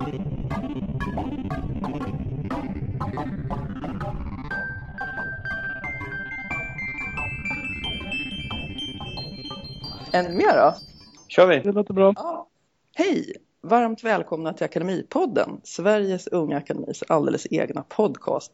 Ni med då? kör vi. Det låter bra. Ja. Hej! Varmt välkomna till Akademipodden, Sveriges Unga Akademis alldeles egna podcast.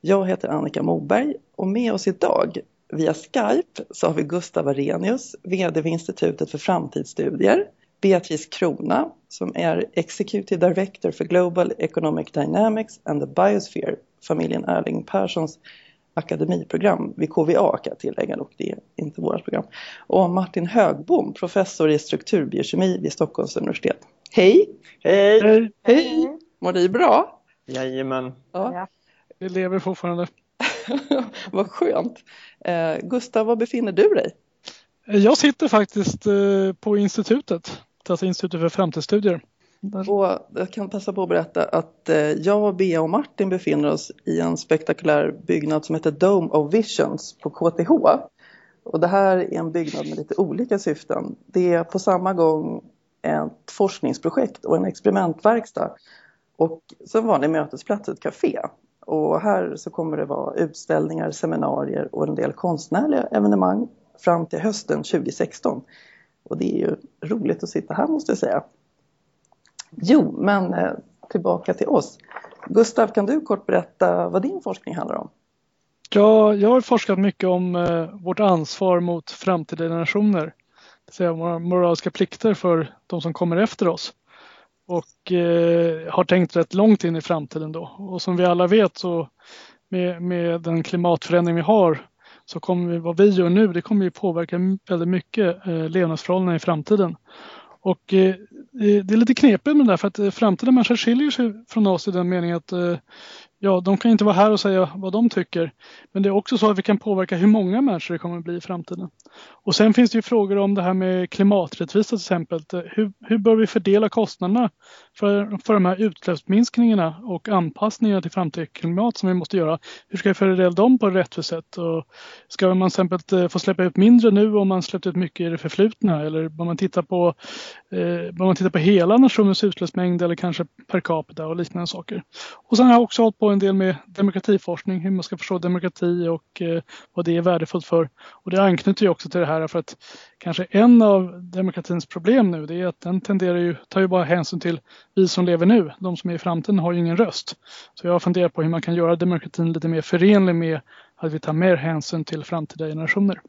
Jag heter Annika Moberg och med oss idag via Skype så har vi Gustav Arrhenius, VD vid Institutet för framtidsstudier, Beatrice Krona som är Executive Director för Global Economic Dynamics and the Biosphere, familjen Erling Perssons akademiprogram vid KVA kan jag tillägga och det är inte vårt program. Och Martin Högbom, professor i strukturbiokemi vid Stockholms universitet. Hej! Hej! Hej! Mår ni bra? Jajamän. Ja. vi lever fortfarande. Vad skönt. Eh, Gustav, var befinner du dig? Jag sitter faktiskt eh, på institutet, alltså Institutet för framtidsstudier. Där. Och jag kan passa på att berätta att eh, jag, Bea och Martin befinner oss i en spektakulär byggnad som heter Dome of Visions på KTH. Och det här är en byggnad med lite olika syften. Det är på samma gång ett forskningsprojekt och en experimentverkstad. Och som vanlig mötesplats ett café. Och här så kommer det vara utställningar, seminarier och en del konstnärliga evenemang fram till hösten 2016. Och det är ju roligt att sitta här måste jag säga. Jo, men eh, tillbaka till oss. Gustav, kan du kort berätta vad din forskning handlar om? Ja, jag har forskat mycket om eh, vårt ansvar mot framtida generationer. Det vill säga våra moraliska plikter för de som kommer efter oss. Och eh, har tänkt rätt långt in i framtiden då. Och som vi alla vet så med, med den klimatförändring vi har så kommer vi, vad vi gör nu, det kommer ju påverka väldigt mycket eh, levnadsförhållanden i framtiden. Och eh, det är lite knepigt med det där för att eh, framtida människor skiljer sig från oss i den meningen att eh, ja, de kan inte vara här och säga vad de tycker. Men det är också så att vi kan påverka hur många människor det kommer att bli i framtiden. Och sen finns det ju frågor om det här med klimaträttvisa till exempel. Hur, hur bör vi fördela kostnaderna för, för de här utsläppsminskningarna och anpassningarna till framtida klimat som vi måste göra? Hur ska vi fördela dem på ett rättvist sätt? Och ska man till exempel eh, få släppa ut mindre nu om man släppt ut mycket i det förflutna? Eller bör man titta på, eh, bör man titta på hela nationens utsläppsmängd eller kanske per capita och liknande saker? Och sen har jag också hållit på en del med demokratiforskning, hur man ska förstå demokrati och eh, vad det är värdefullt för. Och det anknyter ju också till det här för att kanske en av demokratins problem nu det är att den tenderar ju, tar ju bara hänsyn till vi som lever nu. De som är i framtiden har ju ingen röst. Så jag har funderat på hur man kan göra demokratin lite mer förenlig med att vi tar mer hänsyn till framtida generationer.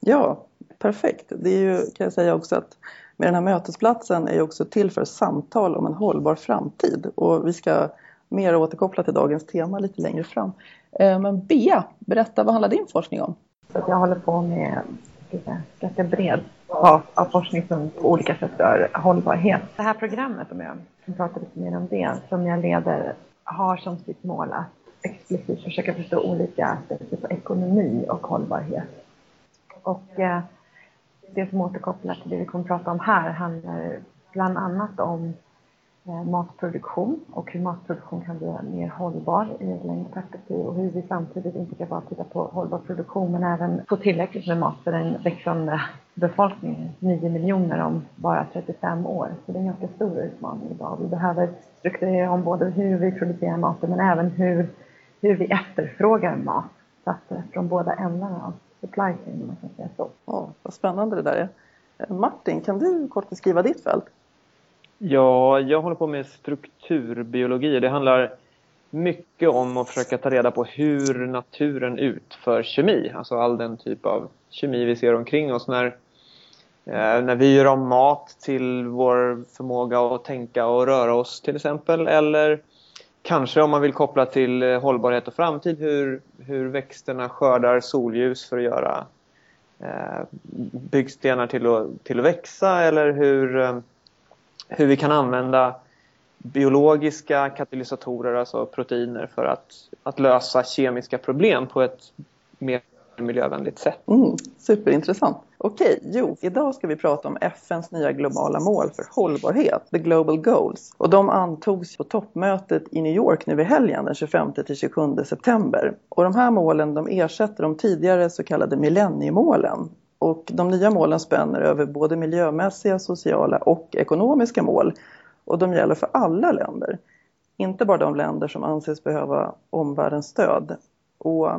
Ja, perfekt. Det är ju, kan jag säga också att med den här mötesplatsen är ju också till för samtal om en hållbar framtid. Och vi ska mer återkopplat till dagens tema lite längre fram. Eh, men Bea, berätta vad handlar din forskning om? Så jag håller på med ganska bred av, av forskning som på olika sätt rör hållbarhet. Det här programmet, om jag kan prata lite mer om det, som jag leder har som sitt mål att explicit försöka förstå olika aspekter på ekonomi och hållbarhet. Och eh, det som återkopplar till det vi kommer att prata om här handlar bland annat om Eh, matproduktion och hur matproduktion kan bli mer hållbar i ett längre perspektiv och hur vi samtidigt inte ska bara titta på hållbar produktion men även få tillräckligt med mat för den växande befolkningen, 9 miljoner om bara 35 år. Så det är en ganska stor utmaning idag. Vi behöver strukturera om både hur vi producerar maten men även hur, hur vi efterfrågar mat. Så att eh, från båda ändarna av supply chain, man kan säga så. Ja, vad spännande det där är. Eh, Martin, kan du kort beskriva ditt fält? Ja, jag håller på med strukturbiologi. Det handlar mycket om att försöka ta reda på hur naturen utför kemi. Alltså all den typ av kemi vi ser omkring oss när, eh, när vi gör om mat till vår förmåga att tänka och röra oss till exempel. Eller kanske om man vill koppla till eh, hållbarhet och framtid hur, hur växterna skördar solljus för att göra eh, byggstenar till att, till att växa eller hur eh, hur vi kan använda biologiska katalysatorer, alltså proteiner, för att, att lösa kemiska problem på ett mer miljövänligt sätt. Mm, superintressant. Okej, jo, idag ska vi prata om FNs nya globala mål för hållbarhet, the global goals. Och de antogs på toppmötet i New York nu i helgen den 25 till 27 september. Och de här målen de ersätter de tidigare så kallade millenniemålen och de nya målen spänner över både miljömässiga, sociala och ekonomiska mål. Och de gäller för alla länder, inte bara de länder som anses behöva omvärldens stöd. Och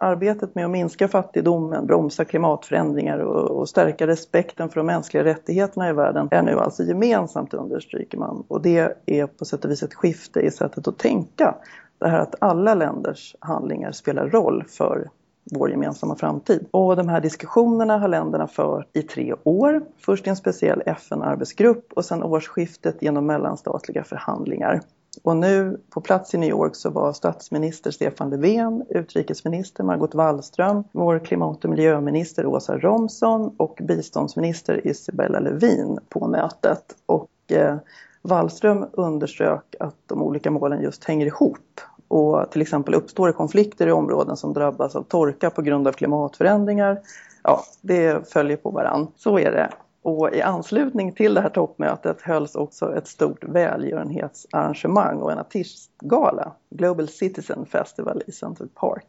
arbetet med att minska fattigdomen, bromsa klimatförändringar och, och, stärka respekten för de mänskliga rättigheterna i världen är nu alltså gemensamt understryker man. Och det är på sätt och vis ett skifte i sättet att tänka. Det här att alla länders handlingar spelar roll för vår gemensamma framtid. Och de här diskussionerna har länderna fört i tre år. Först i en speciell FN-arbetsgrupp och sen årsskiftet genom mellanstatliga förhandlingar. Och nu på plats i New York så var statsminister Stefan Löfven, utrikesminister Margot Wallström, vår klimat och miljöminister Åsa Romson och biståndsminister Isabella Lövin på mötet. Och eh, Wallström underströk att de olika målen just hänger ihop och till exempel uppstår det konflikter i områden som drabbas av torka på grund av klimatförändringar. Ja, det följer på varann. Så är det. Och i anslutning till det här toppmötet hölls också ett stort välgörenhetsarrangemang och en artistgala, Global Citizen Festival i Central Park.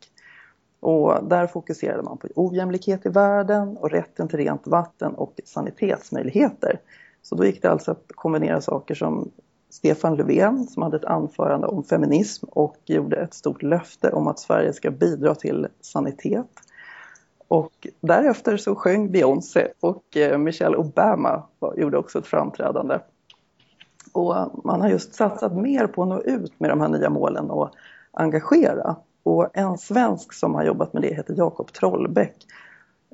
Och där fokuserade man på ojämlikhet i världen och rätten till rent vatten och sanitetsmöjligheter. Så då gick det alltså att kombinera saker som Stefan Löfven som hade ett anförande om feminism och gjorde ett stort löfte om att Sverige ska bidra till sanitet. Och därefter så sjöng Beyoncé och eh, Michelle Obama gjorde också ett framträdande. Och man har just satsat mer på att nå ut med de här nya målen och engagera. Och en svensk som har jobbat med det heter Jakob Trollbäck.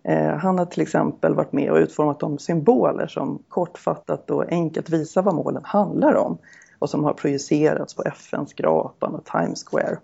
Eh, han har till exempel varit med och utformat de symboler som kortfattat och enkelt visar vad målen handlar om och som har projicerats på FN-skrapan och Times Square.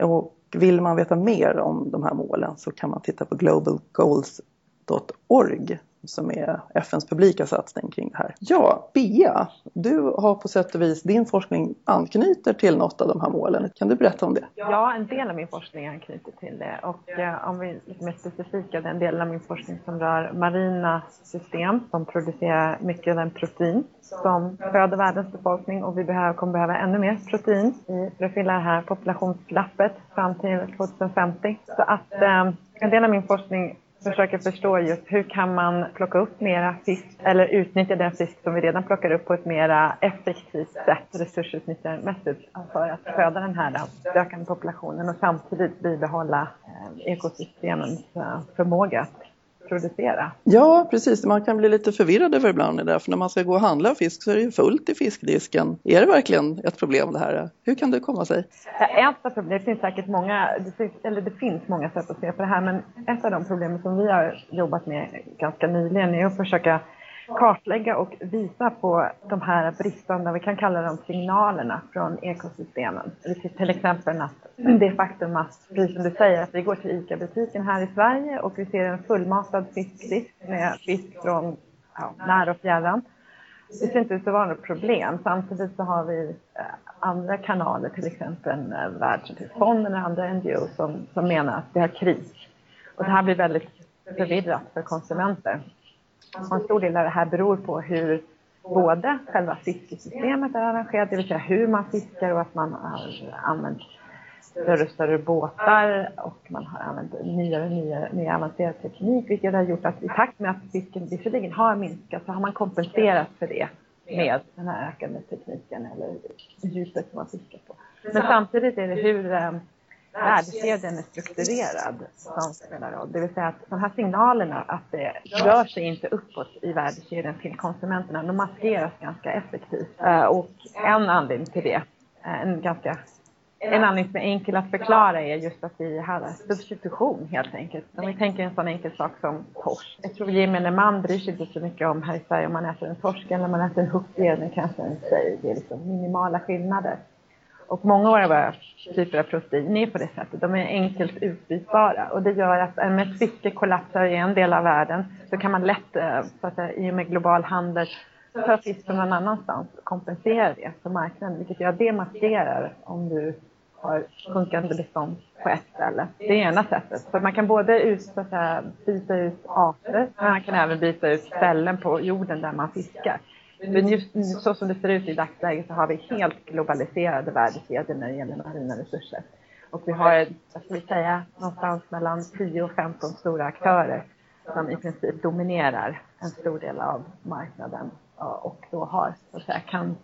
Och vill man veta mer om de här målen så kan man titta på globalgoals.org som är FNs publika satsning kring det här. Ja, Bea, du har på sätt och vis, din forskning anknyter till något av de här målen. Kan du berätta om det? Ja, en del av min forskning anknyter till det och eh, om vi är mer specifika, den delen av min forskning som rör marina system som producerar mycket av den protein som föder världens befolkning och vi behöver, kommer behöva ännu mer protein för att fylla det här populationsglappet fram till 2050. Så att eh, en del av min forskning försöker förstå just hur kan man plocka upp mera fisk eller utnyttja den fisk som vi redan plockar upp på ett mera effektivt sätt, resursutnyttjarmässigt, för att föda den här ökande populationen och samtidigt bibehålla eh, ekosystemens eh, förmåga att producera. Ja, precis. Man kan bli lite förvirrad över ibland det för när man ska gå och handla fisk så är det ju fullt i fiskdisken. Är det verkligen ett problem det här? Hur kan det komma sig? Ett av problemen, det finns säkert många, eller det finns många sätt att se på det här, men ett av de problemen som vi har jobbat med ganska nyligen är att försöka kartlägga och visa på de här bristande, vi kan kalla dem signalerna från ekosystemen. Till exempel att det faktum att, precis som du säger, att vi går till ICA-butiken här i Sverige och vi ser en fullmatad fiskdisk med fisk från ja, när och fjärran. Det ser inte ut att vara något problem. Samtidigt så har vi eh, andra kanaler, till exempel eh, Världsnaturfonden och andra NGO som, som menar att det är kris. Och det här blir väldigt förvirrat för konsumenter. Och en stor del av det här beror på hur både själva fiskesystemet är arrangerat, det vill säga hur man fiskar och att man har använt större och större båtar och man har använt nyare och nyare, nyare avancerad teknik vilket har gjort att i takt med att fisken visserligen har minskat så har man kompenserat för det med den här ökande tekniken eller djupet som man fiskar på. Men samtidigt är det hur eh, värdekedjan är strukturerad som spelar roll. Det vill säga att de här signalerna att det rör sig inte uppåt i värdekedjan till konsumenterna, de maskeras ganska effektivt. Eh, och en anledning till det, eh, en ganska en anledning som är enkel att förklara är just att vi har substitution helt enkelt. Om vi tänker en sån enkel sak som torsk. Jag tror gemene man bryr sig inte så mycket om här i Sverige om man äter en torsk eller om man äter en hookie. eller kanske en sig. Det är liksom minimala skillnader. Och många av våra typer av protein är på det sättet. De är enkelt utbytbara och det gör att om ett fiske kollapsar i en del av världen så kan man lätt, eh, så att säga, i och med global handel, ta fisk från någon annanstans och kompensera det för marknaden. Vilket gör att det maskerar om du har sjunkande bestånd på ett ställe. Det är ena sättet. Så man kan både ut, så att säga, byta ut arter, men man kan även byta ut ställen på jorden där man fiskar. Men just så som det ser ut i dagsläget så har vi helt globaliserade värdekedjor när det gäller marina resurser. Och vi har, vad ska vi säga, någonstans mellan 10 och 15 stora aktörer som i princip dominerar en stor del av marknaden och då har, så att säga, kan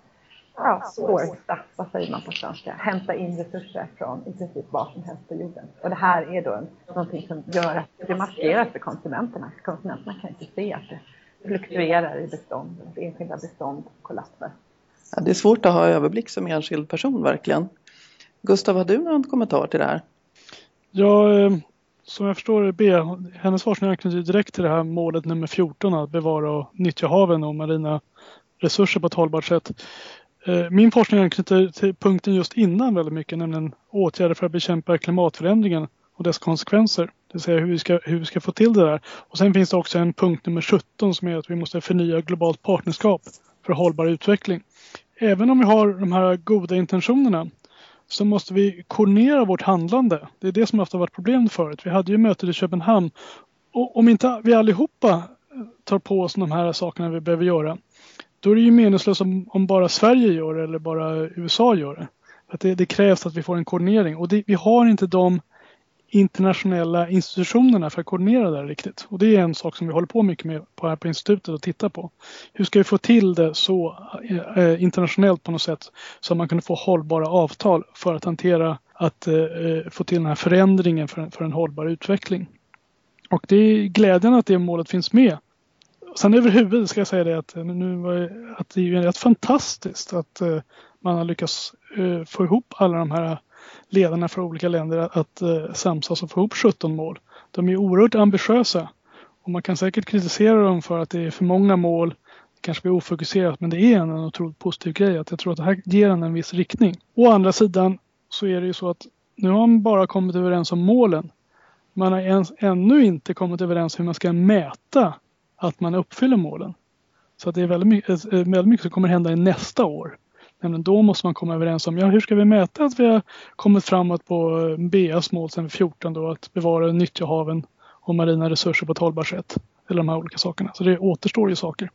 ja, sourca, vad säger man på svenska, hämta in resurser från i princip vad som helst på jorden. Och det här är då någonting som gör att det maskeras för konsumenterna. Konsumenterna kan inte se att det fluktuerar i bestånd, enskilda bestånd kollapsar. Ja, det är svårt att ha överblick som enskild person verkligen. Gustav, har du någon kommentar till det här? Ja, eh, som jag förstår det, B, hennes forskning anknyter direkt till det här målet nummer 14, att bevara och nyttja haven och marina resurser på ett hållbart sätt. Eh, min forskning anknyter till punkten just innan väldigt mycket, nämligen åtgärder för att bekämpa klimatförändringen och dess konsekvenser. Det vill säga hur vi ska, hur vi ska få till det där. Och sen finns det också en punkt nummer 17 som är att vi måste förnya globalt partnerskap för hållbar utveckling. Även om vi har de här goda intentionerna så måste vi koordinera vårt handlande. Det är det som ofta varit problemet förut. Vi hade ju mötet i Köpenhamn. Och om inte vi allihopa tar på oss de här sakerna vi behöver göra då är det ju meningslöst om, om bara Sverige gör det eller bara USA gör det. Att det, det krävs att vi får en koordinering och det, vi har inte de internationella institutionerna för att koordinera det här riktigt. Och det är en sak som vi håller på mycket med på här på institutet och tittar på. Hur ska vi få till det så eh, eh, internationellt på något sätt så att man kan få hållbara avtal för att hantera att eh, få till den här förändringen för, för en hållbar utveckling. Och det är glädjande att det målet finns med Sen överhuvud ska jag säga det att, nu att det är rätt fantastiskt att man har lyckats få ihop alla de här ledarna för olika länder att, att eh, samsas och få ihop 17 mål. De är oerhört ambitiösa och man kan säkert kritisera dem för att det är för många mål. Det kanske blir ofokuserat men det är en, en otroligt positiv grej att jag tror att det här ger en en viss riktning. Å andra sidan så är det ju så att nu har man bara kommit överens om målen. Man har ens, ännu inte kommit överens hur man ska mäta att man uppfyller målen. Så att det är väldigt mycket, eh, eh, väldigt mycket som kommer hända i nästa år. Nämligen då måste man komma överens om, ja hur ska vi mäta att vi har kommit framåt på eh, BAs mål sedan 14 då, att bevara nyttja haven och marina resurser på ett hållbart sätt. Eller de här olika sakerna. Så det återstår ju saker.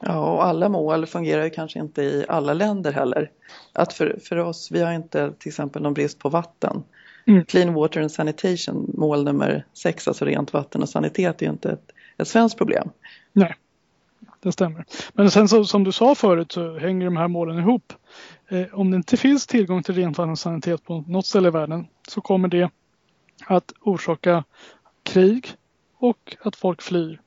Ja, och alla mål fungerar ju kanske inte i alla länder heller. Att för, för oss, vi har inte till exempel någon brist på vatten. Mm. Clean Water and Sanitation, mål nummer sex, alltså rent vatten och sanitet, är ju inte ett ett svenskt problem. Nej, det stämmer. Men sen så, som du sa förut så hänger de här målen ihop. Eh, om det inte finns tillgång till rent vatten och sanitet på något ställe i världen så kommer det att orsaka krig och att folk flyr.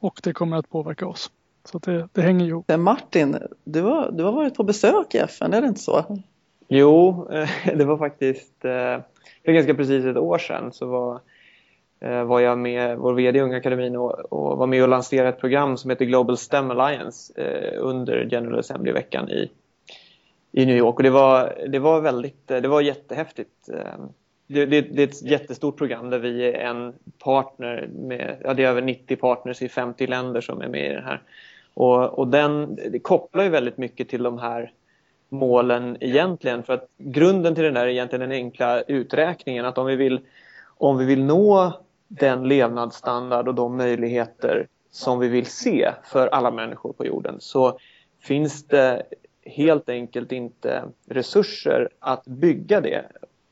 Och det kommer att påverka oss. Så det, det hänger ihop. Martin, du har, du har varit på besök i FN, är det inte så? Jo, det var faktiskt eh, för ganska precis ett år sedan så var Eh, Eh, var jag med vår VD i Unga Akademin och, och, var med och lanserade ett program som heter Global STEM Alliance eh, under General Assembly-veckan i, i New York. Och det var, det var väldigt, eh, det var jättehäftigt. Eh, det, det, det, är ett jättestort program där vi är en partner med, ja det är över 90 partners i 50 länder som är med i det här. Och, och den, det kopplar ju väldigt mycket till de här målen egentligen för att grunden till den där är egentligen den enkla uträkningen att om vi vill om vi vill nå den levnadsstandard och de möjligheter som vi vill se för alla människor på jorden så finns det helt enkelt inte resurser att bygga det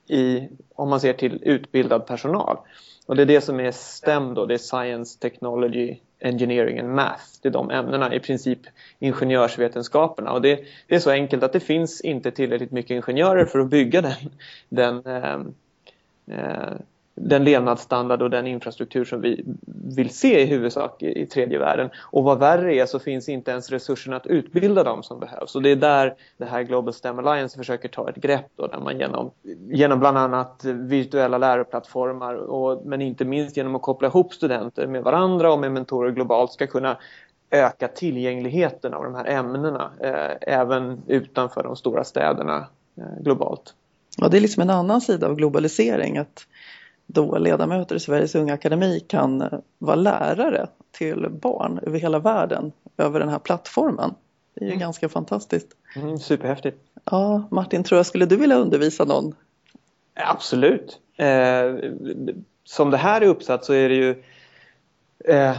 i, om man ser till utbildad personal. Och det är det som är STEM då, det är Science, Technology, Engineering and Math. Det är de ämnena, i princip ingenjörsvetenskaperna. Och det, det är så enkelt att det finns inte tillräckligt mycket ingenjörer för att bygga den, den eh, eh, den levnadsstandard och den infrastruktur som vi vill se i huvudsak i, tredje världen. Och vad värre är så finns inte ens resurserna att utbilda dem som behövs. Och det är där det här Global STEM Alliance försöker ta ett grepp då, där man genom, genom bland annat virtuella läroplattformar och, men inte minst genom att koppla ihop studenter med varandra och med mentorer globalt ska kunna öka tillgängligheten av de här ämnena eh, även utanför de stora städerna eh, globalt. Ja, det är liksom en annan sida av globalisering att då ledamöter i Sveriges Unga Akademi kan eh, vara lärare till barn över hela världen över den här plattformen. Det är ju mm. ganska fantastiskt. Mm, superhäftigt. Ja, Martin, tror jag, skulle du vilja undervisa någon? Absolut. Eh, som det här är uppsatt så är det ju eh,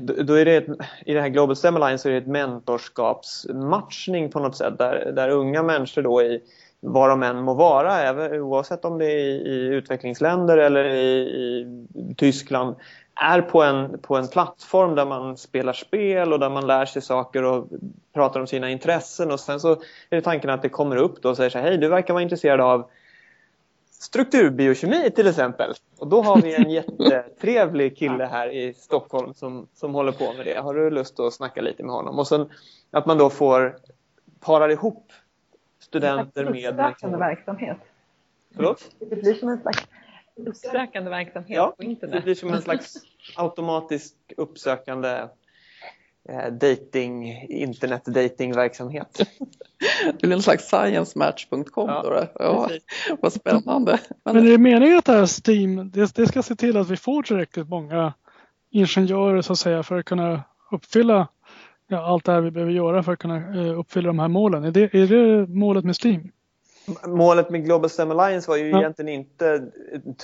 då är det ett, I det här Global STEM Alliance så är det ett mentorskapsmatchning på något sätt där, där unga människor då i var de än må vara, oavsett om det är i utvecklingsländer eller i, i Tyskland, är på en, på en plattform där man spelar spel och där man lär sig saker och pratar om sina intressen och sen så är det tanken att det kommer upp då och säger så här, hej du verkar vara intresserad av strukturbiokemi till exempel. Och då har vi en jättetrevlig kille här i Stockholm som, som håller på med det. Har du lust att snacka lite med honom? Och sen att man då får parar ihop studenter med... Uppsökande verksamhet. Förlåt? Det blir som en slags uppsökande verksamhet ja, på internet. det blir som en slags automatisk uppsökande eh, dating, internetdatingverksamhet. Det blir en slags sciencematch.com Ja, då. Ja, vad spännande. Men, Men är det meningen att det här Steam, det, det ska se till att vi får tillräckligt många ingenjörer så att säga för att kunna uppfylla ja, allt det här vi behöver göra för att kunna eh, uppfylla de här målen? Är det, är det målet med Steam? Målet med Global STEM Alliance var ju Ja. egentligen inte,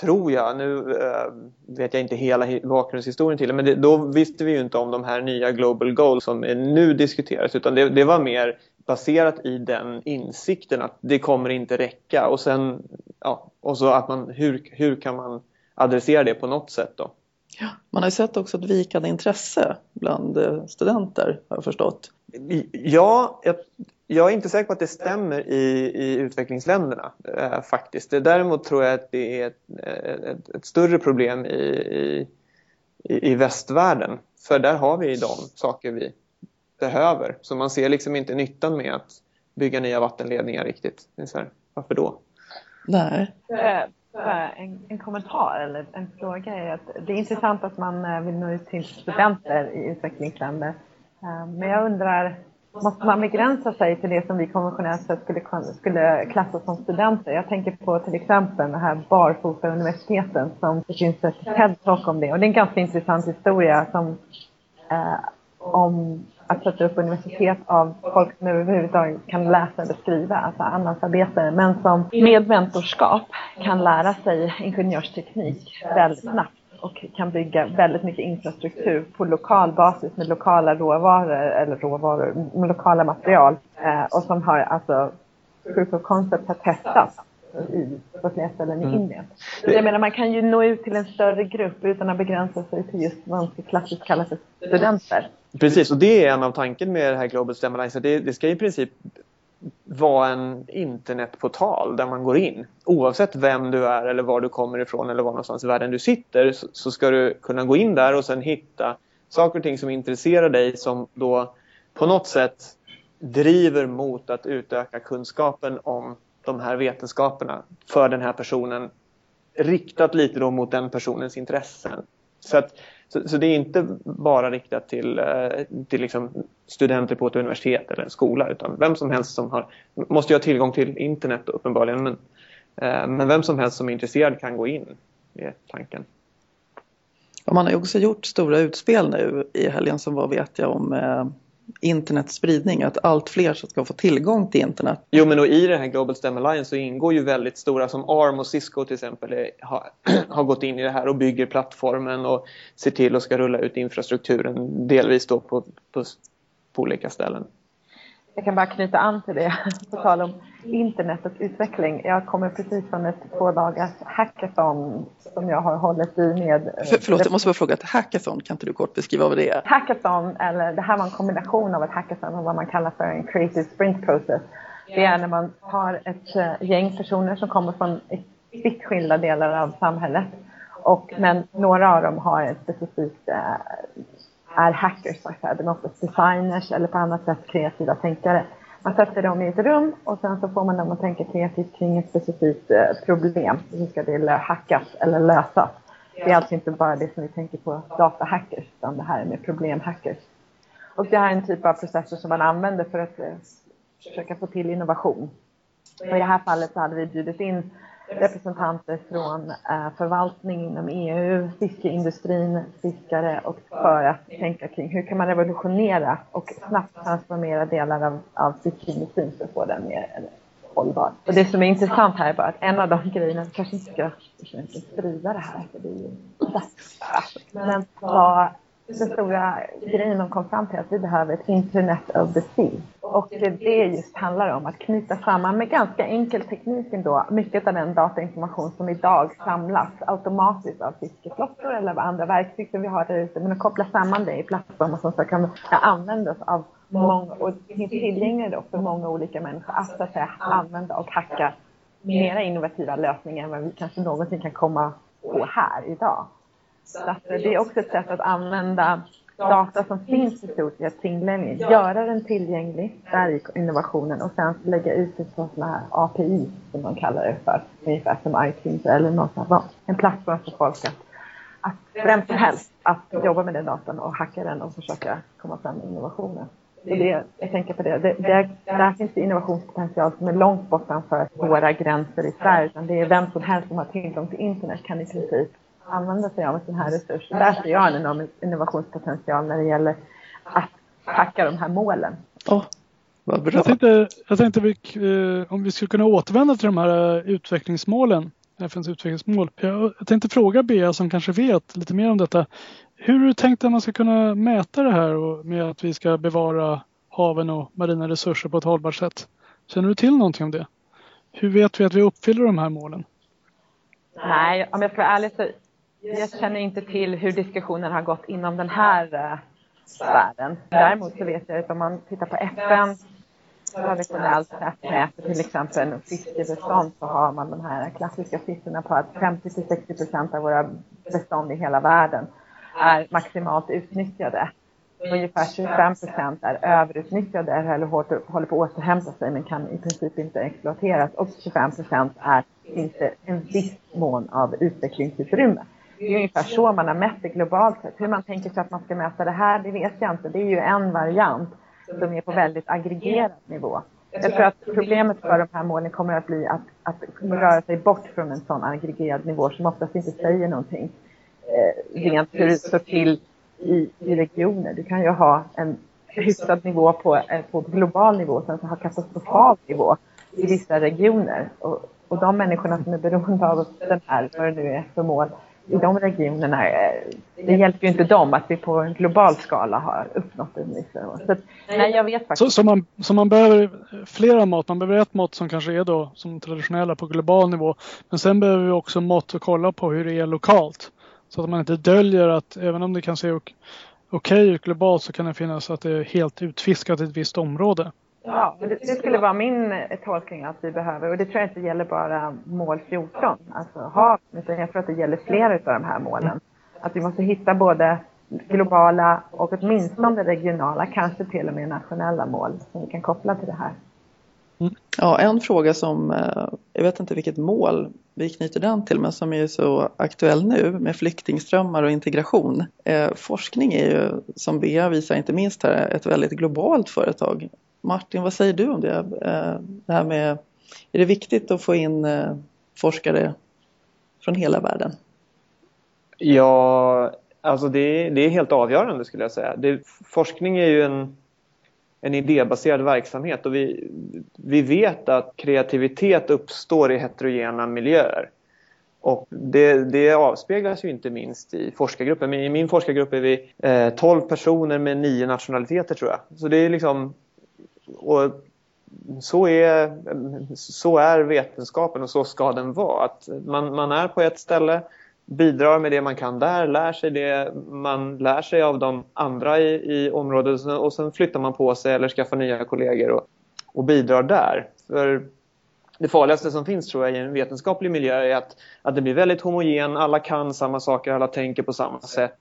tror jag, nu eh, vet jag inte hela hi- bakgrundshistorien till det, men det, då visste vi ju inte om de här nya Global Goals som är nu diskuteras, utan det, det var mer baserat i den insikten att det kommer inte räcka och sen, ja, och så att man, hur, hur kan man adressera det på något sätt då? Man har ju sett också ett vikande intresse bland eh, studenter har jag förstått. Ja, jag, jag är inte säker på att det stämmer i, i utvecklingsländerna eh, faktiskt. Det, däremot tror jag att det är ett, ett, ett större problem i, i, i i västvärlden. För där har vi de saker vi behöver. Så man ser liksom inte nyttan med att bygga nya vattenledningar riktigt. Det är så här, varför då? Nej, Eh, bara En, en kommentar eller en fråga är att det är intressant att man eh, vill nå ut till studenter i utvecklingsländer. Eh, men jag undrar, måste man begränsa sig till det som vi konventionellt sett skulle, skulle klassa som studenter? Jag tänker på till exempel det här barfota-universiteten som det finns ett TED-talk om det och det är en ganska intressant historia som eh, om att sätta upp universitet av folk som överhuvudtaget kan läsa eller skriva, alltså analfabeter, men som med mentorskap kan lära sig ingenjörsteknik väldigt snabbt och kan bygga väldigt mycket infrastruktur på lokal basis med lokala råvaror, eller råvaror, med lokala material eh, och som har alltså proof of concept har testats i, på flera ställen i Indien. Så jag menar, man kan ju nå ut till en större grupp utan att begränsa sig till just vad man klassiskt kalla för studenter. Precis, och det är en av tanken med det här Global STEM Alliance. Det, det ska i princip vara en internetportal där man går in. Oavsett vem du är eller var du kommer ifrån eller var någonstans i världen du sitter så, så ska du kunna gå in där och sen hitta saker och ting som intresserar dig som då på något sätt driver mot att utöka kunskapen om de här vetenskaperna för den här personen riktat lite då mot den personens intressen. Så, att, så, så det är inte bara riktat till, eh, till liksom studenter på ett universitet eller en skola utan vem som helst som har, måste ju ha tillgång till internet då, uppenbarligen, men, eh, men vem som helst som är intresserad kan gå in, är tanken. och man har ju också gjort stora utspel nu i helgen som var vet jag om eh, internets spridning, att allt fler ska få tillgång till internet. Jo, men och i det här Global STEM Alliance så ingår ju väldigt stora som ARM och Cisco till exempel är, har, har gått in i det här och bygger plattformen och ser till att ska rulla ut infrastrukturen delvis då på, på, på olika ställen. Jag kan bara knyta an till det, på tal om internet och utveckling. Jag kommer precis från ett två dagars hackathon som jag har hållit i med... För, förlåt, jag måste bara fråga, ett hackathon, kan inte du kort beskriva vad det är? Hackathon, eller det här var en kombination av ett hackathon och vad man kallar för en creative sprint process. Det är när man har ett eh, gäng personer som kommer från vitt skilda delar av samhället. Och, men några av dem har ett specifikt eh, är hackers, de är oftast designers eller på annat sätt kreativa tänkare. Man sätter dem i ett rum och sen så får man dem att tänka kreativt kring ett specifikt eh, problem. Hur ska det lö- hackas eller lösas? Det är alltså inte bara det som vi tänker på datahackers, utan det här är med problemhackers. Och det här är en typ av processer som man använder för att eh, försöka få till innovation. Och I det här fallet så hade vi bjudit in representanter från eh, förvaltning inom EU, fiskeindustrin, fiskare och för att tänka kring hur kan man revolutionera och snabbt transformera delar av, av fiskeindustrin för att få den mer hållbar. Och det som är intressant här är bara att en av de grejerna, vi kanske inte ska försöka sprida det här, för det är ju men vad den stora grejen de kom fram till att vi behöver ett internet of the sea. Och det, just handlar om att knyta samman med ganska enkel teknik ändå, mycket av den datainformation som idag samlas automatiskt av fiskeflottor eller av andra verktyg som vi har där ute, men att koppla samman det i plattformar som så kan användas av många, och finns tillgängligt då för många olika människor att, så att säga, använda och hacka mera innovativa lösningar än vad vi kanske någonsin kan komma på här idag. Så att det är också ett sätt att använda data som finns i stort sett tillgänglig, göra den tillgänglig, där i innovationen och sen lägga ut det på sådana här API som man kallar det för, ungefär som iTunes eller något sånt. En plattform för folk att, att vem som helst att jobba med den datan och hacka den och försöka komma fram med innovationen. Så det, jag tänker på det. det, det där finns det innovationspotential som är långt bortanför våra gränser i Sverige. Utan det är vem som helst som har tillgång till internet kan i princip använda sig av en sån här resurs. Där ser jag en enorm innovationspotential när det gäller att hacka de här målen. Oh, vad bra. Jag tänkte, jag tänkte vi, eh, om vi skulle kunna återvända till de här eh, utvecklingsmålen, FNs utvecklingsmål. Jag, jag tänkte fråga Bea som kanske vet lite mer om detta. Hur har du tänkt att man ska kunna mäta det här med att vi ska bevara haven och marina resurser på ett hållbart sätt? Känner du till någonting om det? Hur vet vi att vi uppfyller de här målen? Nej, om jag ska vara ärlig så jag känner inte till hur diskussionen har gått inom den här eh, sfären. Däremot så vet jag att om man tittar på FN traditionellt sett mäter till exempel fiskebestånd så har man de här klassiska siffrorna på att 50 till 60 procent av våra bestånd i hela världen är maximalt utnyttjade. Ungefär 25 procent är överutnyttjade eller håller på att återhämta sig men kan i princip inte exploateras och 25 procent är inte en viss mån av utvecklingsutrymme. Det är ungefär så man har mätt det globalt sett. Hur man tänker sig att man ska mäta det här, det vet jag inte. Det är ju en variant som är på väldigt aggregerad nivå. Jag tror att problemet för de här målen kommer att bli att, att röra sig bort från en sån aggregerad nivå som oftast inte säger någonting eh, rent hur det står till i, i regioner. Du kan ju ha en hyfsad nivå på, på global nivå sen så ha katastrofal nivå i vissa regioner. Och, och de människorna som är beroende av den här, vad det nu är för mål, i de regionerna, det hjälper ju inte dem att vi på en global skala har uppnått en viss så, Nej, jag vet faktiskt. Så, så, man, så man behöver flera mått. Man behöver ett mått som kanske är då som traditionella på global nivå. Men sen behöver vi också mått att kolla på hur det är lokalt. Så att man inte döljer att även om det kan se okej okay ut globalt så kan det finnas att det är helt utfiskat i ett visst område. Ja, det, det, skulle vara min eh, tolkning att vi behöver, och det tror jag inte gäller bara mål 14, alltså hav, utan jag tror att det gäller flera av de här målen. Att vi måste hitta både globala och åtminstone regionala, kanske till och med nationella mål som vi kan koppla till det här. Mm. Ja, en fråga som, eh, jag vet inte vilket mål vi knyter den till, men som är så aktuell nu med flyktingströmmar och integration. Eh, forskning är ju, som Bea visar inte minst här, ett väldigt globalt företag. Martin, vad säger du om det? Eh, det här med, är det viktigt att få in eh, forskare från hela världen? Ja, alltså det, det är helt avgörande skulle jag säga. Det, forskning är ju en, en idébaserad verksamhet och vi, vi vet att kreativitet uppstår i heterogena miljöer. Och det, det avspeglas ju inte minst i forskargruppen. I min forskargrupp är vi eh, 12 personer med nio nationaliteter tror jag. Så det är liksom och så är, så är vetenskapen och så ska den vara. Att man, man är på ett ställe, bidrar med det man kan där, lär sig det man lär sig av de andra i, i området och sen flyttar man på sig eller skaffar nya kollegor och, och bidrar där. För det farligaste som finns tror jag i en vetenskaplig miljö är att, att det blir väldigt homogen, alla kan samma saker, alla tänker på samma sätt.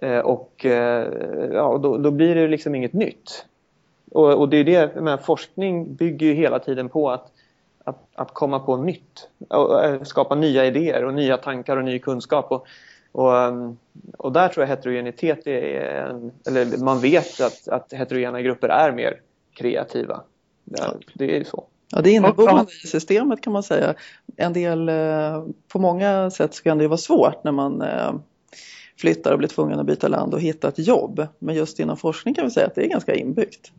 Eh, och eh, ja, då, då blir det liksom inget nytt. Och, och det är det, men forskning bygger ju hela tiden på att, att, att komma på nytt. Och, äh, skapa nya idéer och nya tankar och ny kunskap. Och, och, um, och där tror jag heterogenitet är en, eller man vet att, att heterogena grupper är mer kreativa. Ja, det är ju så. Ja, det är inneboende i systemet kan man säga. En del, eh, på många sätt så kan det vara svårt när man eh, flyttar och blir tvungen att byta land och hitta ett jobb. Men just inom forskning kan vi säga att det är ganska inbyggt.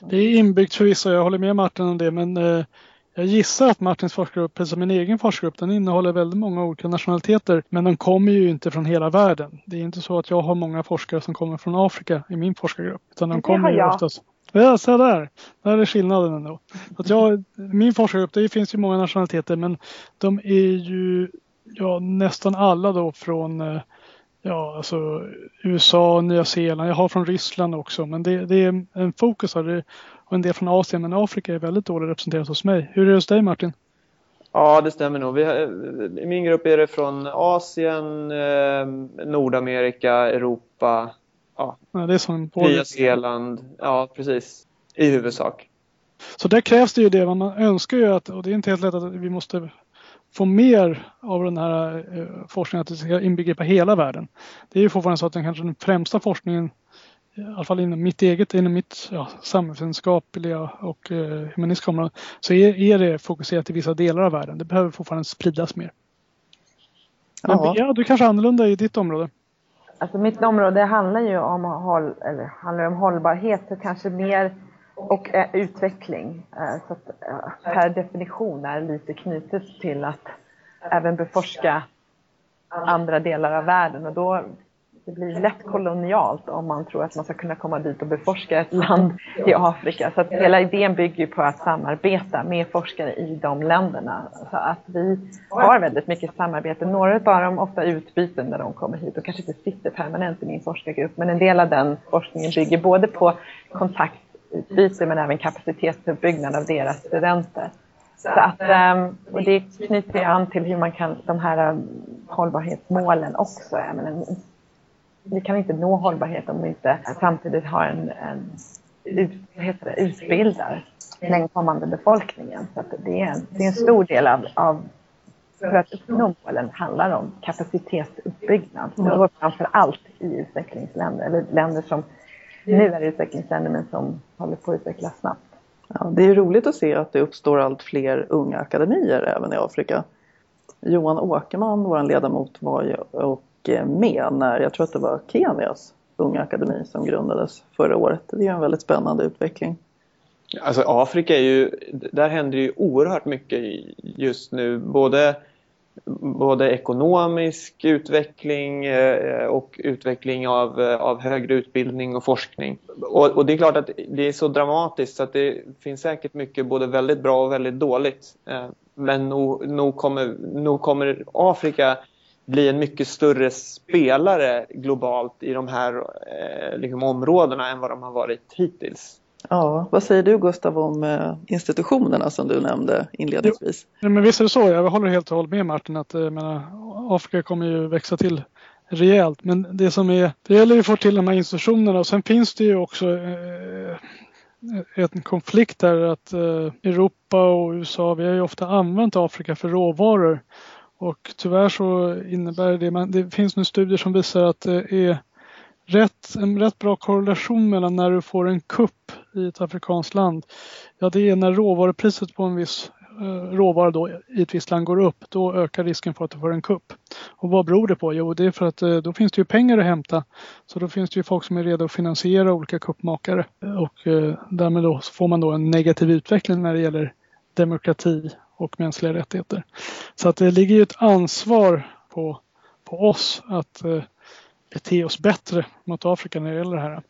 Det är inbyggt förvisso, jag håller med Martin om det, men eh, jag gissar att Martins forskargrupp, precis som min egen forskargrupp, den innehåller väldigt många olika nationaliteter. Men de kommer ju inte från hela världen. Det är inte så att jag har många forskare som kommer från Afrika i min forskargrupp. Utan de kommer ju oftast Ja, så där. Där är skillnaden ändå. Att jag, min forskargrupp, det finns ju många nationaliteter men de är ju ja, nästan alla då från eh, ja, alltså USA, Nya Zeeland. Jag har från Ryssland också men det, det är en fokus det och en del från Asien men Afrika är väldigt dåligt representerat hos mig. Hur är det hos dig Martin? Ja, det stämmer nog. Har, I min grupp är det från Asien, eh, Nordamerika, Europa, ja, ja det är som Nya Zeeland. Ja, precis. I huvudsak. Så där krävs det ju det. Man önskar ju att, och det är inte helt lätt att vi måste få mer av den här eh, forskningen att det ska inbegripa hela världen. Det är ju fortfarande så att den kanske den främsta forskningen i alla fall inom mitt eget, inom mitt ja, samhällsvetenskapliga och eh, humanistiska område, så är, är det fokuserat i vissa delar av världen. Det behöver fortfarande spridas mer. Men ja. ja, du kanske är annorlunda i ditt område? Alltså mitt område handlar ju om, håll, eller handlar om hållbarhet och kanske mer och eh, utveckling. Eh, så att, eh, per definition är lite knutet till att även beforska andra delar av världen och då det blir lätt kolonialt om man tror att man ska kunna komma dit och beforska ett land i Afrika. Så att hela idén bygger på att samarbeta med forskare i de länderna. Så att vi har väldigt mycket samarbete. Några av dem ofta utbyten när de kommer hit och kanske inte sitter permanent i min forskargrupp. Men en del av den forskningen bygger både på kontakt kontaktutbyte men även kapacitetsuppbyggnad av deras studenter. Så att, ehm, och det knyter an till hur man kan, de här ehm, hållbarhetsmålen också. Men en vi kan inte nå hållbarhet om vi inte samtidigt har en, en det, utbildar den kommande befolkningen. Så det, är en, det är en stor del av, av för att uppnå målen handlar om kapacitetsuppbyggnad. Framför allt i utvecklingsländer, eller länder som nu är utvecklingsländer men som håller på att utvecklas snabbt. Ja, det är roligt att se att det uppstår allt fler unga akademier även i Afrika. Johan Åkerman, vår ledamot, var ju och Eh, med när, jag tror att det var Kenias unga akademi som grundades förra året. Det är en väldigt spännande utveckling. Alltså Afrika är ju, där händer ju oerhört mycket just nu. Både, både ekonomisk utveckling eh, och utveckling av, eh, av högre utbildning och forskning. Och, och, det är klart att det är så dramatiskt så att det finns säkert mycket både väldigt bra och väldigt dåligt. Eh, men nog, nog, kommer, nog kommer Afrika bli en mycket större spelare globalt i de här eh, liksom, områdena än vad de har varit hittills. Ja, vad säger du Gustav om eh, institutionerna som du nämnde inledningsvis? Jo, men visst är det så, jag håller helt och hållet med Martin att eh, menar, Afrika kommer ju växa till rejält. Men det som är, det gäller ju att få till de här institutionerna och sen finns det ju också eh, en konflikt där att eh, Europa och USA, vi har ju ofta använt Afrika för råvaror och tyvärr så innebär det, men det finns nu studier som visar att det är rätt, en rätt bra korrelation mellan när du får en kupp i ett afrikanskt land. Ja, det är när råvarupriset på en viss eh, råvara då i ett visst land går upp, då ökar risken för att du får en kupp. Och vad beror det på? Jo, det är för att eh, då finns det ju pengar att hämta. Så då finns det ju folk som är redo att finansiera olika kuppmakare och eh, därmed då får man då en negativ utveckling när det gäller demokrati och mänskliga rättigheter. Så att det ligger ju ett ansvar på, på oss att eh, bete oss bättre mot Afrika när det gäller det här.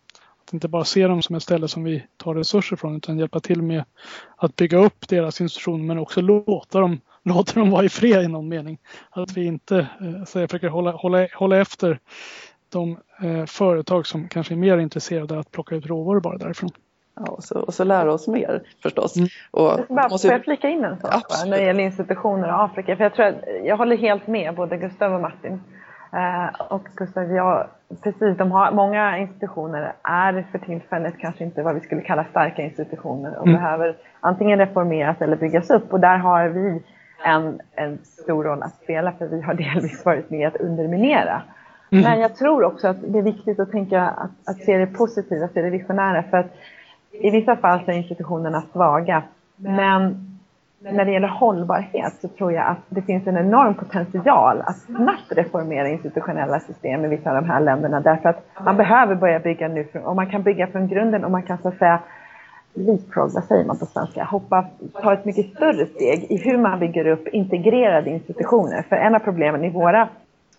Att inte bara se dem som ett ställe som vi tar resurser från utan hjälpa till med att bygga upp deras institutioner men också låta dem, låta dem vara i fred i någon mening. Att vi inte eh, så försöker hålla, hålla, hålla efter de eh, företag som kanske är mer intresserade av att plocka ut råvaror bara därifrån. Ja, och, så, och så lära oss mer förstås. Mm. Och, bara, måste... Får jag flika in en sak när det gäller institutioner i Afrika? För jag, tror att, jag håller helt med både Gustav och Martin. Eh, och Gustav, ja, precis, de har, många institutioner är för tillfället kanske inte vad vi skulle kalla starka institutioner och mm. behöver antingen reformeras eller byggas upp. Och där har vi en, en stor roll att spela för vi har delvis varit med att underminera. Mm. Men jag tror också att det är viktigt att tänka att, att se det positiva, se det visionära. För att i vissa fall så är institutionerna svaga. Men men när det gäller hållbarhet så tror jag att det finns en enorm potential att snabbt reformera institutionella system i vissa av de här länderna. Därför att man behöver börja bygga nu och man kan bygga från grunden och man kan så att säga leapfrog, vad säger man på svenska, hoppa, ta ett mycket större steg i hur man bygger upp integrerade institutioner. För en av problemen i våra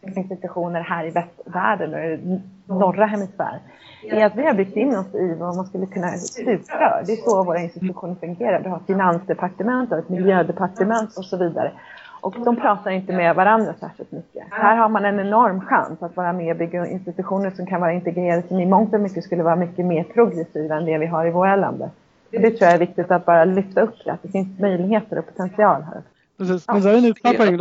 institutioner här i västvärlden och i norra hemisfär är att vi har byggt in oss i vad man skulle kunna stuprör. Det är så våra institutioner fungerar. Du har finansdepartement, ett miljödepartement och så vidare. Och de pratar inte med varandra särskilt mycket. Här har man en enorm chans att vara med och bygga institutioner som kan vara integrerade som i mångt och mycket skulle vara mycket mer progressiva än det vi har i våra länder. Det tror jag är viktigt att bara lyfta upp det, att det finns möjligheter och potential här. Precis. Men det är en utmärkt poäng.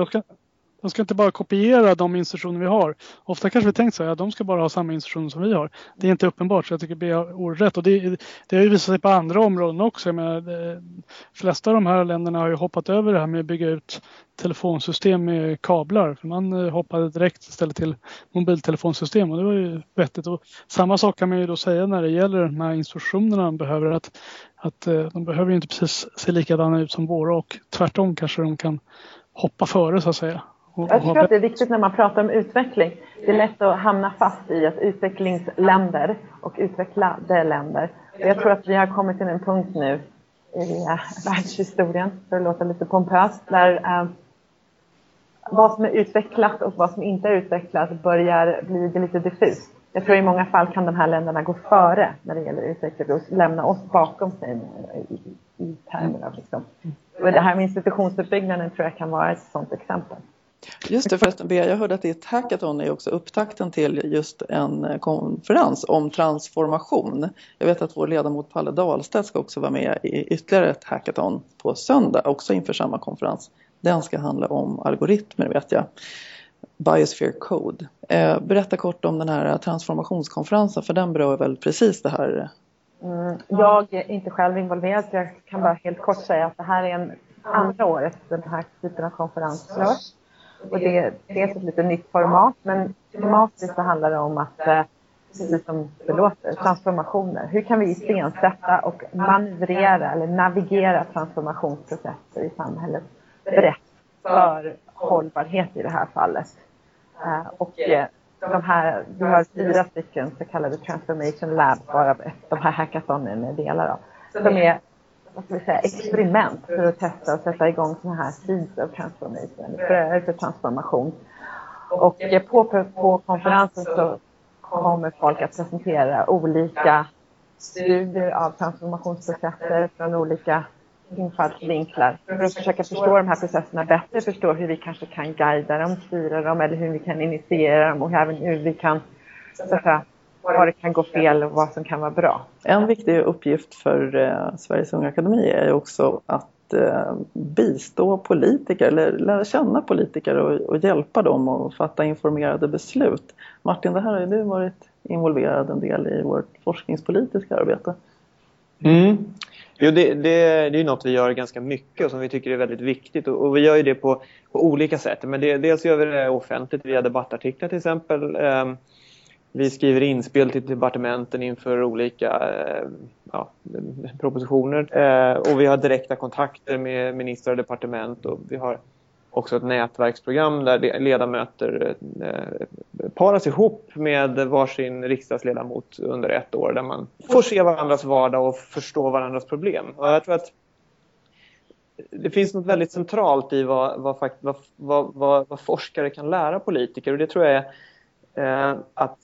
De ska, inte bara kopiera de instruktioner vi har. Ofta kanske vi tänkt så här, ja, de ska bara ha samma instruktioner som vi har. Det är inte uppenbart, så jag tycker B har orätt. Och det, det har ju visat sig på andra områden också. Men de flesta av de här länderna har ju hoppat över det här med att bygga ut telefonsystem med kablar. Man eh, hoppade direkt istället till mobiltelefonsystem och det var ju vettigt. Och samma sak kan man ju då säga när det gäller de här instruktionerna de behöver. Att, att eh, de behöver ju inte precis se likadana ut som våra och tvärtom kanske de kan hoppa före så att säga. Jag tror att det är viktigt när man pratar om utveckling. Det är lätt att hamna fast i att utvecklingsländer och utvecklade länder. Jag tror att vi har kommit till en punkt nu i världshistorien, för att låta lite pompöst, där eh, vad som är utvecklat och vad som inte är utvecklat börjar bli lite diffust. Jag tror i många fall kan de här länderna gå före när det gäller utveckling och lämna oss bakom sig i, i termer av liksom. Och det här med institutionsuppbyggnaden tror jag kan vara ett sådant exempel. Just det förresten, Bea, jag hörde att ditt hackathon är också upptakten till just en eh, konferens om transformation. Jag vet att vår ledamot Palle Dahlstedt ska också vara med i ytterligare ett hackathon på söndag, också inför samma konferens. Den ska handla om algoritmer vet jag. Biosphere Code. Eh, berätta kort om den här transformationskonferensen för den berör väl precis det här? Mm, jag är inte själv involverad så jag kan bara helt kort säga att det här är en andra året den här typen av konferens görs. Och det är dels ett lite nytt format, men tematiskt så handlar det om att, eh, precis som det låter, transformationer. Hur kan vi iscensätta och manövrera eller navigera transformationsprocesser i samhället brett för hållbarhet i det här fallet. Eh, och eh, de här, vi har fyra stycken så kallade transformation labs, varav de här hackathonen är delar av, som är vad ska vi säga, experiment för att testa och sätta igång sådana här seeds of transformation, fröer för transformation. Och eh, på, på konferensen så kommer folk att presentera olika studier av transformationsprocesser från olika infallsvinklar för att försöka förstå de här processerna bättre, förstå hur vi kanske kan guida dem, styra dem eller hur vi kan initiera dem och även hur vi kan så att säga, var det kan gå fel och vad som kan vara bra. En viktig uppgift för eh, Sveriges Unga Akademi är också att eh, bistå politiker eller lära känna politiker och, och hjälpa dem att fatta informerade beslut. Martin, det här har ju du varit involverad en del i vårt forskningspolitiska arbete. Mm. Jo, det, det, det är något vi gör ganska mycket och som vi tycker är väldigt viktigt. Och, och vi gör det på, på olika sätt. Men det, dels gör vi det offentligt via debattartiklar till exempel. Um, vi skriver inspel till departementen inför olika eh, ja, propositioner. Eh, och vi har direkta kontakter med ministrar och departement. Och vi har också ett nätverksprogram där ledamöter eh, paras ihop med varsin riksdagsledamot under ett år. Där man får se varandras vardag och förstå varandras problem. Och jag tror att det finns något väldigt centralt i vad, vad, vad, vad, vad forskare kan lära politiker. Och det tror jag är eh, att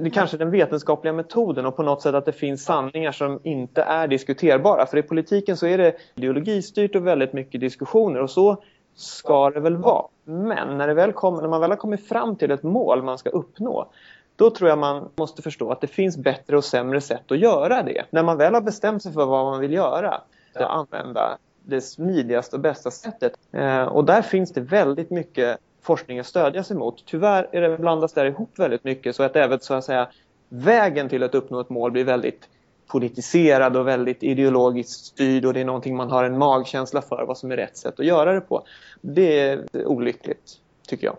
det kanske den vetenskapliga metoden och på något sätt att det finns sanningar som inte är diskuterbara. För i politiken så är det ideologistyrt och väldigt mycket diskussioner och så ska det väl vara. Men när, det väl kom, när man väl har kommit fram till ett mål man ska uppnå då tror jag man måste förstå att det finns bättre och sämre sätt att göra det. När man väl har bestämt sig för vad man vill göra, att använda det smidigaste och bästa sättet. Eh, och där finns det väldigt mycket forskningen stödja sig mot. Tyvärr är det blandas där ihop väldigt mycket så att även så att säga vägen till att uppnå ett mål blir väldigt politiserad och väldigt ideologiskt styrd och det är någonting man har en magkänsla för vad som är rätt sätt att göra det på. Det är olyckligt tycker jag.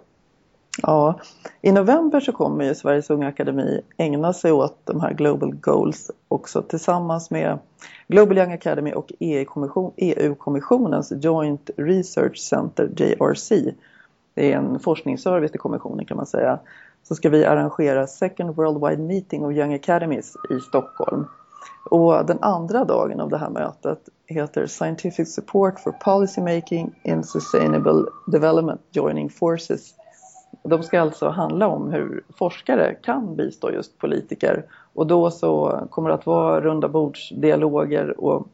Ja, i november så kommer ju Sveriges Unga Akademi ägna sig åt de här Global Goals också tillsammans med Global Young Academy och EU-kommissionens e Joint Research Center, JRC det är en forskningsservice till kommissionen kan man säga, så ska vi arrangera Second Worldwide Meeting of Young Academies i Stockholm. Och den andra dagen av det här mötet heter Scientific Support for Policy Making in Sustainable Development Joining Forces. De ska alltså handla om hur forskare kan bistå just politiker. Och då så kommer det att vara runda bordsdialoger och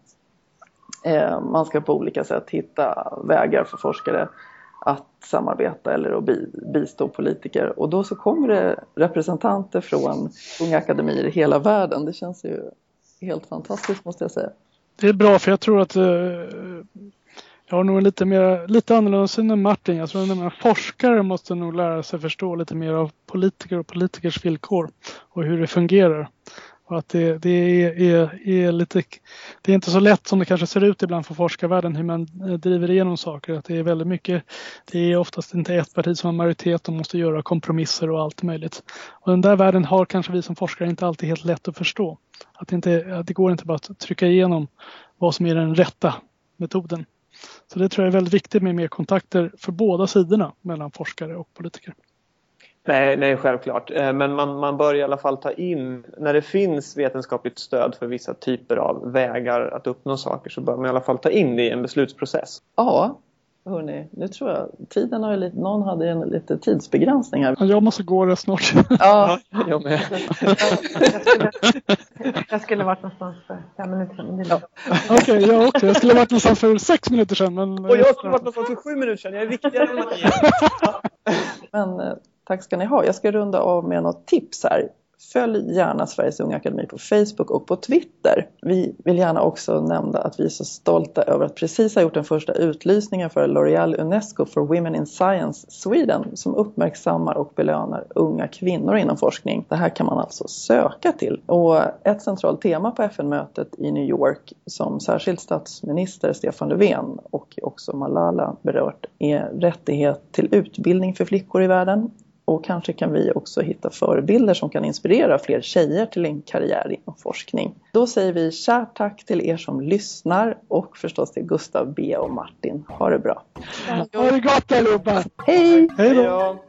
eh, man ska på olika sätt hitta vägar för forskare att samarbeta eller att bistå politiker. Och då så kommer det representanter från unga akademier i hela världen. Det känns ju helt fantastiskt måste jag säga. Det är bra för jag tror att eh, jag har nog en lite, mer, lite annorlunda syn än Martin. Jag tror att forskare måste nog lära sig förstå lite mer av politiker och politikers villkor och hur det fungerar. Och att det, det är, är, är, lite, det är inte så lätt som det kanske ser ut ibland för forskarvärlden hur man eh, driver igenom saker. Att det är väldigt mycket, det är oftast inte ett parti som har majoritet och måste göra kompromisser och allt möjligt. Och den där världen har kanske vi som forskare inte alltid helt lätt att förstå. Att det, inte, att det går inte bara att trycka igenom vad som är den rätta metoden. Så det tror jag är väldigt viktigt med mer kontakter för båda sidorna mellan forskare och politiker. Nej, nej självklart. Eh, men man, man bör i alla fall ta in, när det finns vetenskapligt stöd för vissa typer av vägar att uppnå saker så bör man i alla fall ta in det i en beslutsprocess. Ja, hörni, nu tror jag tiden har lite, någon hade en lite tidsbegränsning här. Jag måste gå rätt snart. Ja, jag med. Jag skulle, jag skulle varit någonstans för fem minuter sedan. Ja. Okej, okay, jag också. Jag skulle varit någonstans för sex minuter sedan. Men... Och jag skulle varit någonstans för sju minuter sedan. Jag är viktigare än Maria. Men eh, Tack ska ni ha. Jag ska runda av med något tips här. Följ gärna Sveriges Unga Akademi på Facebook och på Twitter. Vi vill gärna också nämna att vi är så stolta över att precis ha gjort den första utlysningen för L'Oreal Unesco for Women in Science Sweden som uppmärksammar och belönar unga kvinnor inom forskning. Det här kan man alltså söka till. Och ett centralt tema på FN-mötet i New York som särskilt statsminister Stefan Löfven och också Malala berört är rättighet till utbildning för flickor i världen och kanske kan vi också hitta förebilder som kan inspirera fler tjejer till en karriär inom forskning. Då säger vi kärt tack till er som lyssnar och förstås till Gustav, Bea och Martin. Ha det bra! Ha det gott allihopa! Hej! Hej då!